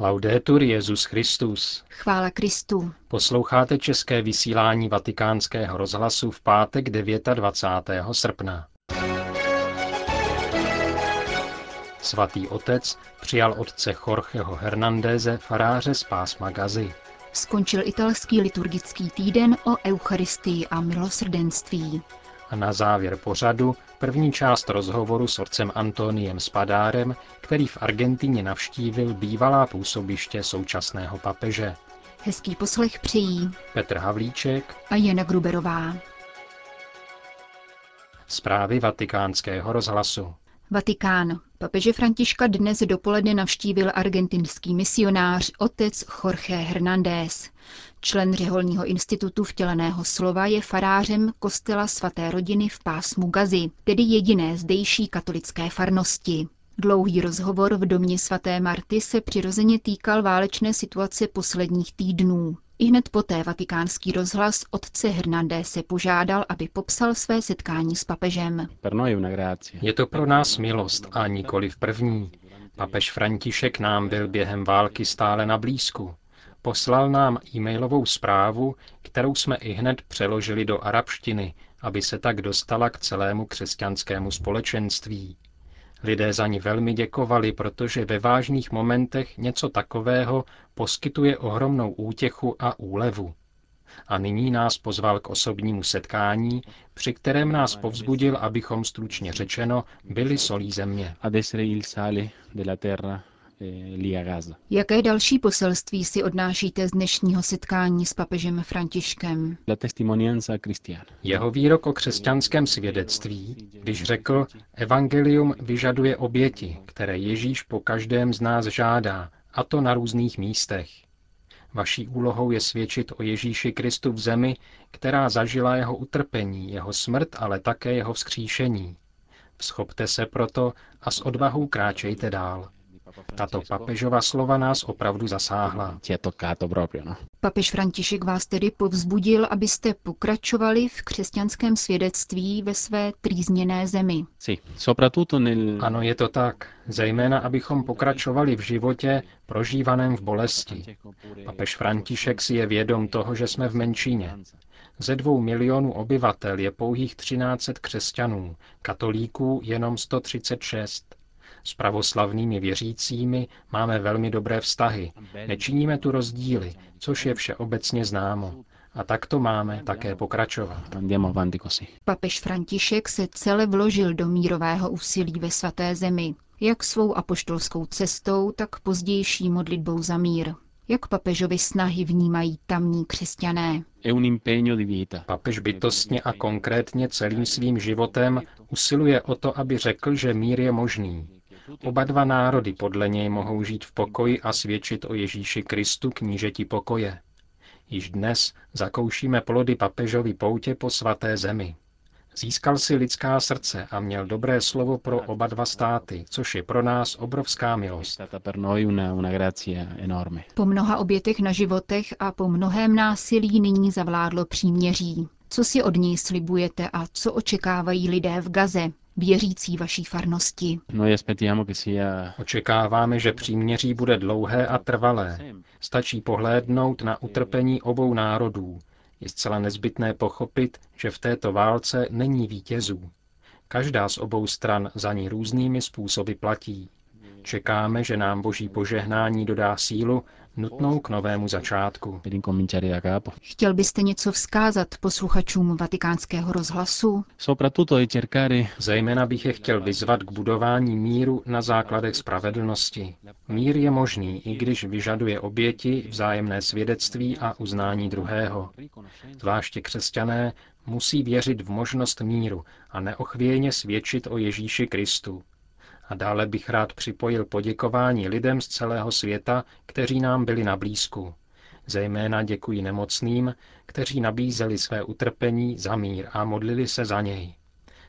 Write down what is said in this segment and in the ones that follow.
Laudetur Jezus Christus. Chvála Kristu. Posloucháte české vysílání Vatikánského rozhlasu v pátek 29. srpna. Svatý otec přijal otce Jorgeho Hernandéze, faráře z pásma Gazy. Skončil italský liturgický týden o Eucharistii a milosrdenství. A na závěr pořadu první část rozhovoru s otcem Antoniem Spadárem, který v Argentině navštívil bývalá působiště současného papeže. Hezký poslech přijí Petr Havlíček a Jana Gruberová. Zprávy vatikánského rozhlasu. Vatikán. Papeže Františka dnes dopoledne navštívil argentinský misionář otec Jorge Hernández. Člen řeholního institutu vtěleného slova je farářem kostela svaté rodiny v pásmu Gazy, tedy jediné zdejší katolické farnosti. Dlouhý rozhovor v domě svaté Marty se přirozeně týkal válečné situace posledních týdnů. I hned poté vatikánský rozhlas otce Hernandé se požádal, aby popsal své setkání s papežem. Je to pro nás milost a nikoli v první. Papež František nám byl během války stále na blízku. Poslal nám e-mailovou zprávu, kterou jsme i hned přeložili do arabštiny, aby se tak dostala k celému křesťanskému společenství. Lidé za ní velmi děkovali, protože ve vážných momentech něco takového poskytuje ohromnou útěchu a úlevu. A nyní nás pozval k osobnímu setkání, při kterém nás povzbudil, abychom stručně řečeno byli solí země. Jaké další poselství si odnášíte z dnešního setkání s papežem Františkem? Jeho výrok o křesťanském svědectví, když řekl, evangelium vyžaduje oběti, které Ježíš po každém z nás žádá, a to na různých místech. Vaší úlohou je svědčit o Ježíši Kristu v zemi, která zažila jeho utrpení, jeho smrt, ale také jeho vzkříšení. Schopte se proto a s odvahou kráčejte dál. Tato papežova slova nás opravdu zasáhla. No. Papež František vás tedy povzbudil, abyste pokračovali v křesťanském svědectví ve své trýzněné zemi. Ano, je to tak. Zejména, abychom pokračovali v životě prožívaném v bolesti. Papež František si je vědom toho, že jsme v menšině. Ze dvou milionů obyvatel je pouhých 1300 křesťanů, katolíků jenom 136. S pravoslavnými věřícími máme velmi dobré vztahy. Nečiníme tu rozdíly, což je všeobecně známo. A tak to máme také pokračovat. Papež František se celé vložil do mírového úsilí ve svaté zemi, jak svou apoštolskou cestou, tak pozdější modlitbou za mír. Jak papežovi snahy vnímají tamní křesťané? Papež bytostně a konkrétně celým svým životem usiluje o to, aby řekl, že mír je možný. Oba dva národy podle něj mohou žít v pokoji a svědčit o Ježíši Kristu knížeti pokoje. Již dnes zakoušíme plody papežovy poutě po svaté zemi. Získal si lidská srdce a měl dobré slovo pro oba dva státy, což je pro nás obrovská milost. Po mnoha obětech na životech a po mnohém násilí nyní zavládlo příměří. Co si od něj slibujete a co očekávají lidé v Gaze, věřící vaší farnosti. Očekáváme, že příměří bude dlouhé a trvalé. Stačí pohlédnout na utrpení obou národů. Je zcela nezbytné pochopit, že v této válce není vítězů. Každá z obou stran za ní různými způsoby platí. Čekáme, že nám boží požehnání dodá sílu nutnou k novému začátku. Chtěl byste něco vzkázat posluchačům vatikánského rozhlasu? Zejména bych je chtěl vyzvat k budování míru na základech spravedlnosti. Mír je možný, i když vyžaduje oběti, vzájemné svědectví a uznání druhého. Zvláště křesťané musí věřit v možnost míru a neochvějně svědčit o Ježíši Kristu. A dále bych rád připojil poděkování lidem z celého světa, kteří nám byli na blízku. Zejména děkuji nemocným, kteří nabízeli své utrpení za mír a modlili se za něj.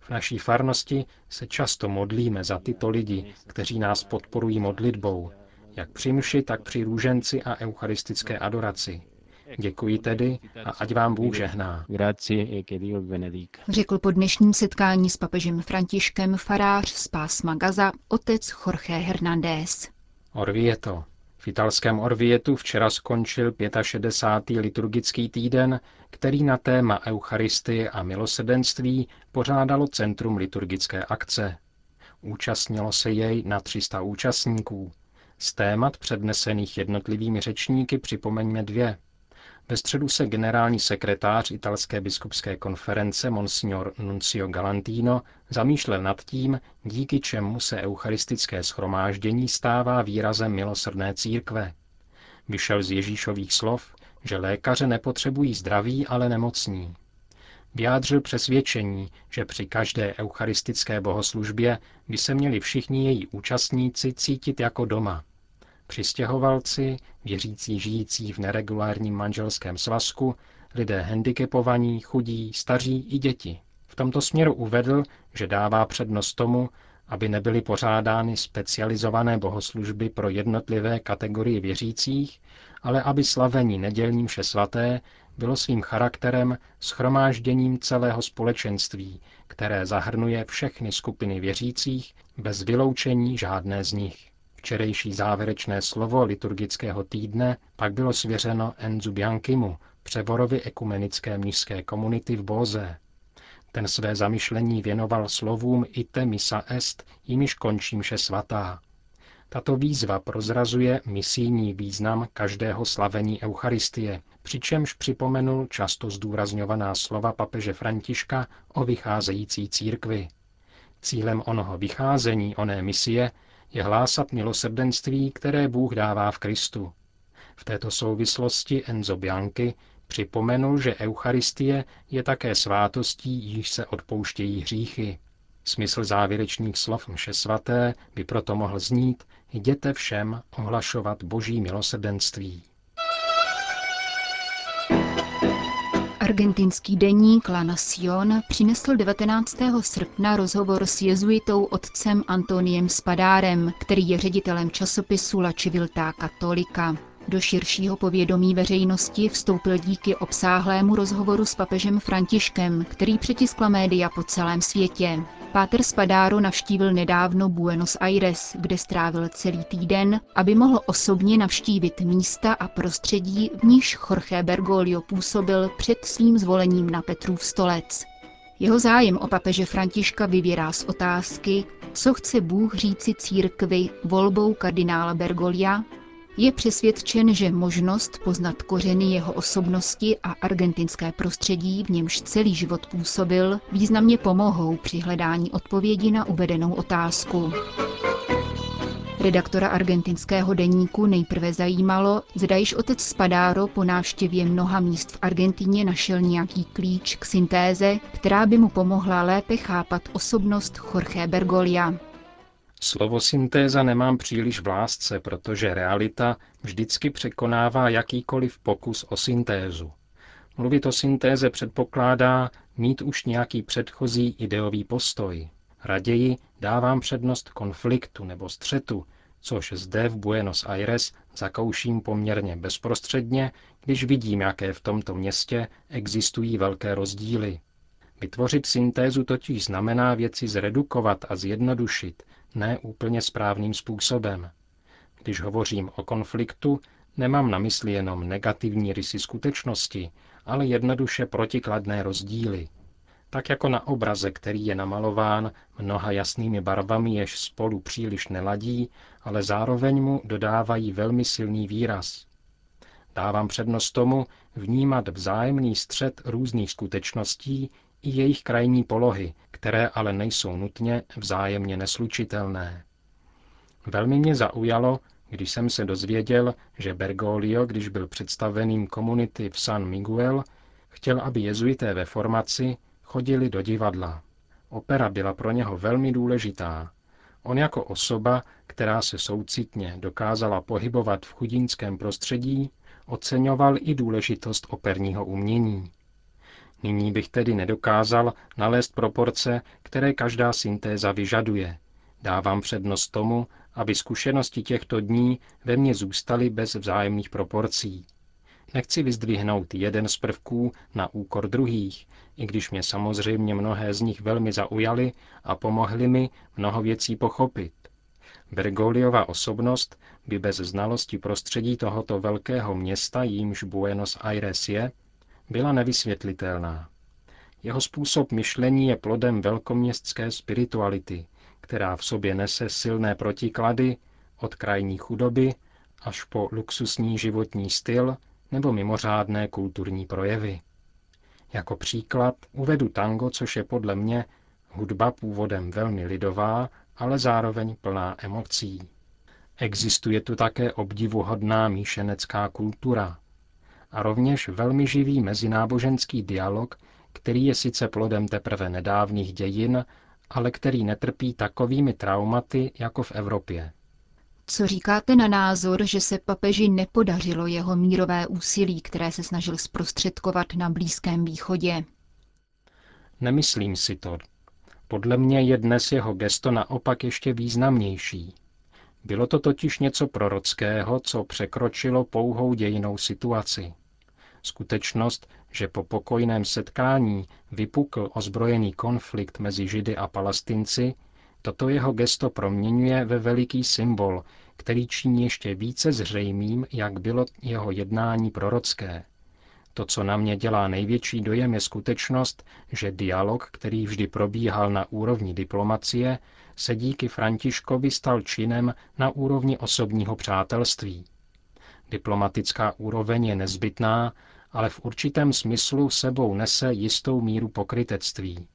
V naší farnosti se často modlíme za tyto lidi, kteří nás podporují modlitbou, jak při mši, tak při růženci a eucharistické adoraci. Děkuji tedy a ať vám Bůh žehná. E Řekl po dnešním setkání s papežem Františkem farář z pásma Gaza otec Jorge Hernández. Orvieto. V italském Orvietu včera skončil 65. liturgický týden, který na téma Eucharistie a milosedenství pořádalo Centrum liturgické akce. Účastnilo se jej na 300 účastníků. Z témat přednesených jednotlivými řečníky připomeňme dvě. Ve středu se generální sekretář italské biskupské konference Monsignor Nuncio Galantino zamýšlel nad tím, díky čemu se eucharistické schromáždění stává výrazem milosrdné církve. Vyšel z Ježíšových slov, že lékaře nepotřebují zdraví, ale nemocní. Vyjádřil přesvědčení, že při každé eucharistické bohoslužbě by se měli všichni její účastníci cítit jako doma, přistěhovalci, věřící žijící v neregulárním manželském svazku, lidé handicapovaní, chudí, staří i děti. V tomto směru uvedl, že dává přednost tomu, aby nebyly pořádány specializované bohoslužby pro jednotlivé kategorie věřících, ale aby slavení nedělní mše svaté bylo svým charakterem schromážděním celého společenství, které zahrnuje všechny skupiny věřících bez vyloučení žádné z nich. Včerejší závěrečné slovo liturgického týdne pak bylo svěřeno Enzu Bianchimu, přeborovi ekumenické mnižské komunity v Bóze. Ten své zamyšlení věnoval slovům ite misa est, jimiž končí mše svatá. Tato výzva prozrazuje misijní význam každého slavení Eucharistie, přičemž připomenul často zdůrazňovaná slova papeže Františka o vycházející církvi. Cílem onoho vycházení, oné misie, je hlásat milosrdenství, které Bůh dává v Kristu. V této souvislosti Enzo Bianchi připomenul, že Eucharistie je také svátostí, již se odpouštějí hříchy. Smysl závěrečných slov mše svaté by proto mohl znít jděte všem ohlašovat boží milosrdenství. Argentinský deník La Nación přinesl 19. srpna rozhovor s jezuitou otcem Antoniem Spadárem, který je ředitelem časopisu La Civiltà Cattolica. Do širšího povědomí veřejnosti vstoupil díky obsáhlému rozhovoru s papežem Františkem, který přetiskla média po celém světě. Páter Spadáro navštívil nedávno Buenos Aires, kde strávil celý týden, aby mohl osobně navštívit místa a prostředí, v níž Jorge Bergoglio působil před svým zvolením na Petrův stolec. Jeho zájem o papeže Františka vyvěrá z otázky, co chce Bůh říci církvi volbou kardinála Bergolia je přesvědčen, že možnost poznat kořeny jeho osobnosti a argentinské prostředí, v němž celý život působil, významně pomohou při hledání odpovědi na uvedenou otázku. Redaktora argentinského deníku nejprve zajímalo, zda již otec Spadáro po návštěvě mnoha míst v Argentině našel nějaký klíč k syntéze, která by mu pomohla lépe chápat osobnost Jorge Bergolia. Slovo syntéza nemám příliš v lásce, protože realita vždycky překonává jakýkoliv pokus o syntézu. Mluvit o syntéze předpokládá mít už nějaký předchozí ideový postoj. Raději dávám přednost konfliktu nebo střetu, což zde v Buenos Aires zakouším poměrně bezprostředně, když vidím, jaké v tomto městě existují velké rozdíly. Vytvořit syntézu totiž znamená věci zredukovat a zjednodušit, ne úplně správným způsobem. Když hovořím o konfliktu, nemám na mysli jenom negativní rysy skutečnosti, ale jednoduše protikladné rozdíly. Tak jako na obraze, který je namalován mnoha jasnými barvami, jež spolu příliš neladí, ale zároveň mu dodávají velmi silný výraz. Dávám přednost tomu vnímat vzájemný střed různých skutečností i jejich krajní polohy, které ale nejsou nutně vzájemně neslučitelné. Velmi mě zaujalo, když jsem se dozvěděl, že Bergoglio, když byl představeným komunity v San Miguel, chtěl, aby jezuité ve formaci chodili do divadla. Opera byla pro něho velmi důležitá. On jako osoba, která se soucitně dokázala pohybovat v chudinském prostředí, oceňoval i důležitost operního umění. Nyní bych tedy nedokázal nalézt proporce, které každá syntéza vyžaduje. Dávám přednost tomu, aby zkušenosti těchto dní ve mně zůstaly bez vzájemných proporcí. Nechci vyzdvihnout jeden z prvků na úkor druhých, i když mě samozřejmě mnohé z nich velmi zaujaly a pomohly mi mnoho věcí pochopit. Bergoliova osobnost by bez znalosti prostředí tohoto velkého města, jímž Buenos Aires je, byla nevysvětlitelná. Jeho způsob myšlení je plodem velkoměstské spirituality, která v sobě nese silné protiklady od krajní chudoby až po luxusní životní styl nebo mimořádné kulturní projevy. Jako příklad uvedu tango, což je podle mě hudba původem velmi lidová, ale zároveň plná emocí. Existuje tu také obdivuhodná míšenecká kultura a rovněž velmi živý mezináboženský dialog, který je sice plodem teprve nedávných dějin, ale který netrpí takovými traumaty jako v Evropě. Co říkáte na názor, že se papeži nepodařilo jeho mírové úsilí, které se snažil zprostředkovat na Blízkém východě? Nemyslím si to. Podle mě je dnes jeho gesto naopak ještě významnější. Bylo to totiž něco prorockého, co překročilo pouhou dějinou situaci. Skutečnost, že po pokojném setkání vypukl ozbrojený konflikt mezi Židy a Palestinci, toto jeho gesto proměňuje ve veliký symbol, který činí ještě více zřejmým, jak bylo jeho jednání prorocké. To, co na mě dělá největší dojem, je skutečnost, že dialog, který vždy probíhal na úrovni diplomacie, se díky Františkovi stal činem na úrovni osobního přátelství. Diplomatická úroveň je nezbytná, ale v určitém smyslu sebou nese jistou míru pokrytectví.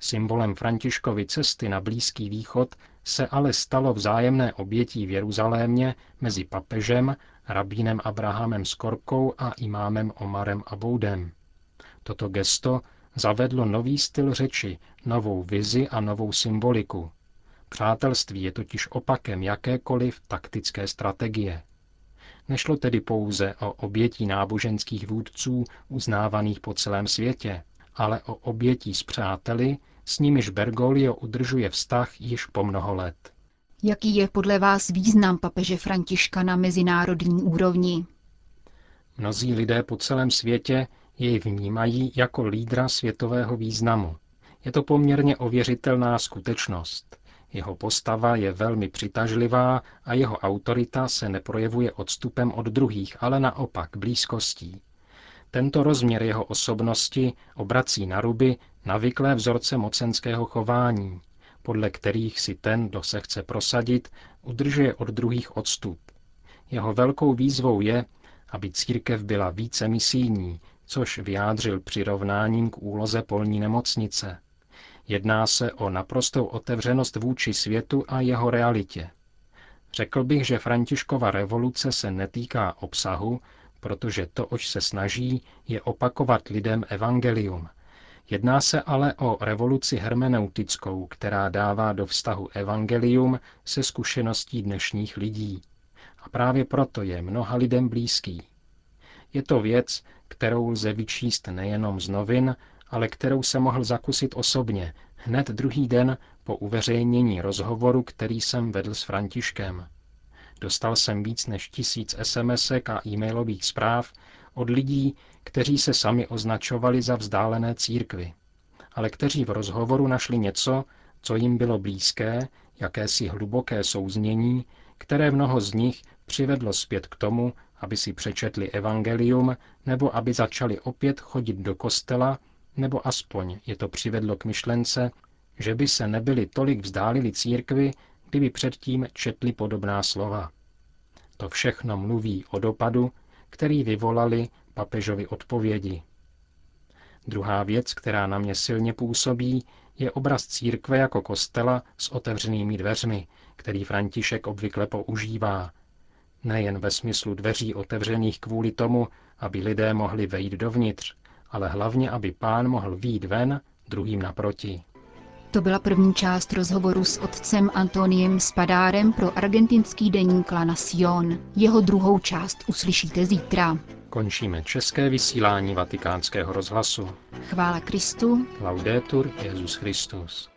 Symbolem Františkovy cesty na Blízký východ se ale stalo vzájemné obětí v Jeruzalémě mezi papežem, rabínem Abrahamem Skorkou a imámem Omarem Aboudem. Toto gesto zavedlo nový styl řeči, novou vizi a novou symboliku. Přátelství je totiž opakem jakékoliv taktické strategie. Nešlo tedy pouze o obětí náboženských vůdců uznávaných po celém světě, ale o obětí s přáteli, s nimiž Bergoglio udržuje vztah již po mnoho let. Jaký je podle vás význam papeže Františka na mezinárodní úrovni? Mnozí lidé po celém světě jej vnímají jako lídra světového významu. Je to poměrně ověřitelná skutečnost. Jeho postava je velmi přitažlivá a jeho autorita se neprojevuje odstupem od druhých, ale naopak blízkostí. Tento rozměr jeho osobnosti obrací na ruby navyklé vzorce mocenského chování, podle kterých si ten, kdo se chce prosadit, udržuje od druhých odstup. Jeho velkou výzvou je, aby církev byla více misijní, což vyjádřil přirovnáním k úloze polní nemocnice. Jedná se o naprostou otevřenost vůči světu a jeho realitě. Řekl bych, že Františkova revoluce se netýká obsahu, protože to, oč se snaží, je opakovat lidem evangelium. Jedná se ale o revoluci hermeneutickou, která dává do vztahu evangelium se zkušeností dnešních lidí. A právě proto je mnoha lidem blízký. Je to věc, kterou lze vyčíst nejenom z novin, ale kterou se mohl zakusit osobně, hned druhý den po uveřejnění rozhovoru, který jsem vedl s Františkem. Dostal jsem víc než tisíc sms a e-mailových zpráv od lidí, kteří se sami označovali za vzdálené církvy, ale kteří v rozhovoru našli něco, co jim bylo blízké, jakési hluboké souznění, které mnoho z nich přivedlo zpět k tomu, aby si přečetli evangelium nebo aby začali opět chodit do kostela nebo aspoň je to přivedlo k myšlence, že by se nebyli tolik vzdálili církvi, kdyby předtím četli podobná slova. To všechno mluví o dopadu, který vyvolali papežovi odpovědi. Druhá věc, která na mě silně působí, je obraz církve jako kostela s otevřenými dveřmi, který František obvykle používá. Nejen ve smyslu dveří otevřených kvůli tomu, aby lidé mohli vejít dovnitř, ale hlavně, aby pán mohl výjít ven druhým naproti. To byla první část rozhovoru s otcem Antoniem Spadárem pro argentinský deník La Nación. Jeho druhou část uslyšíte zítra. Končíme české vysílání vatikánského rozhlasu. Chvála Kristu. Laudetur Jezus Christus.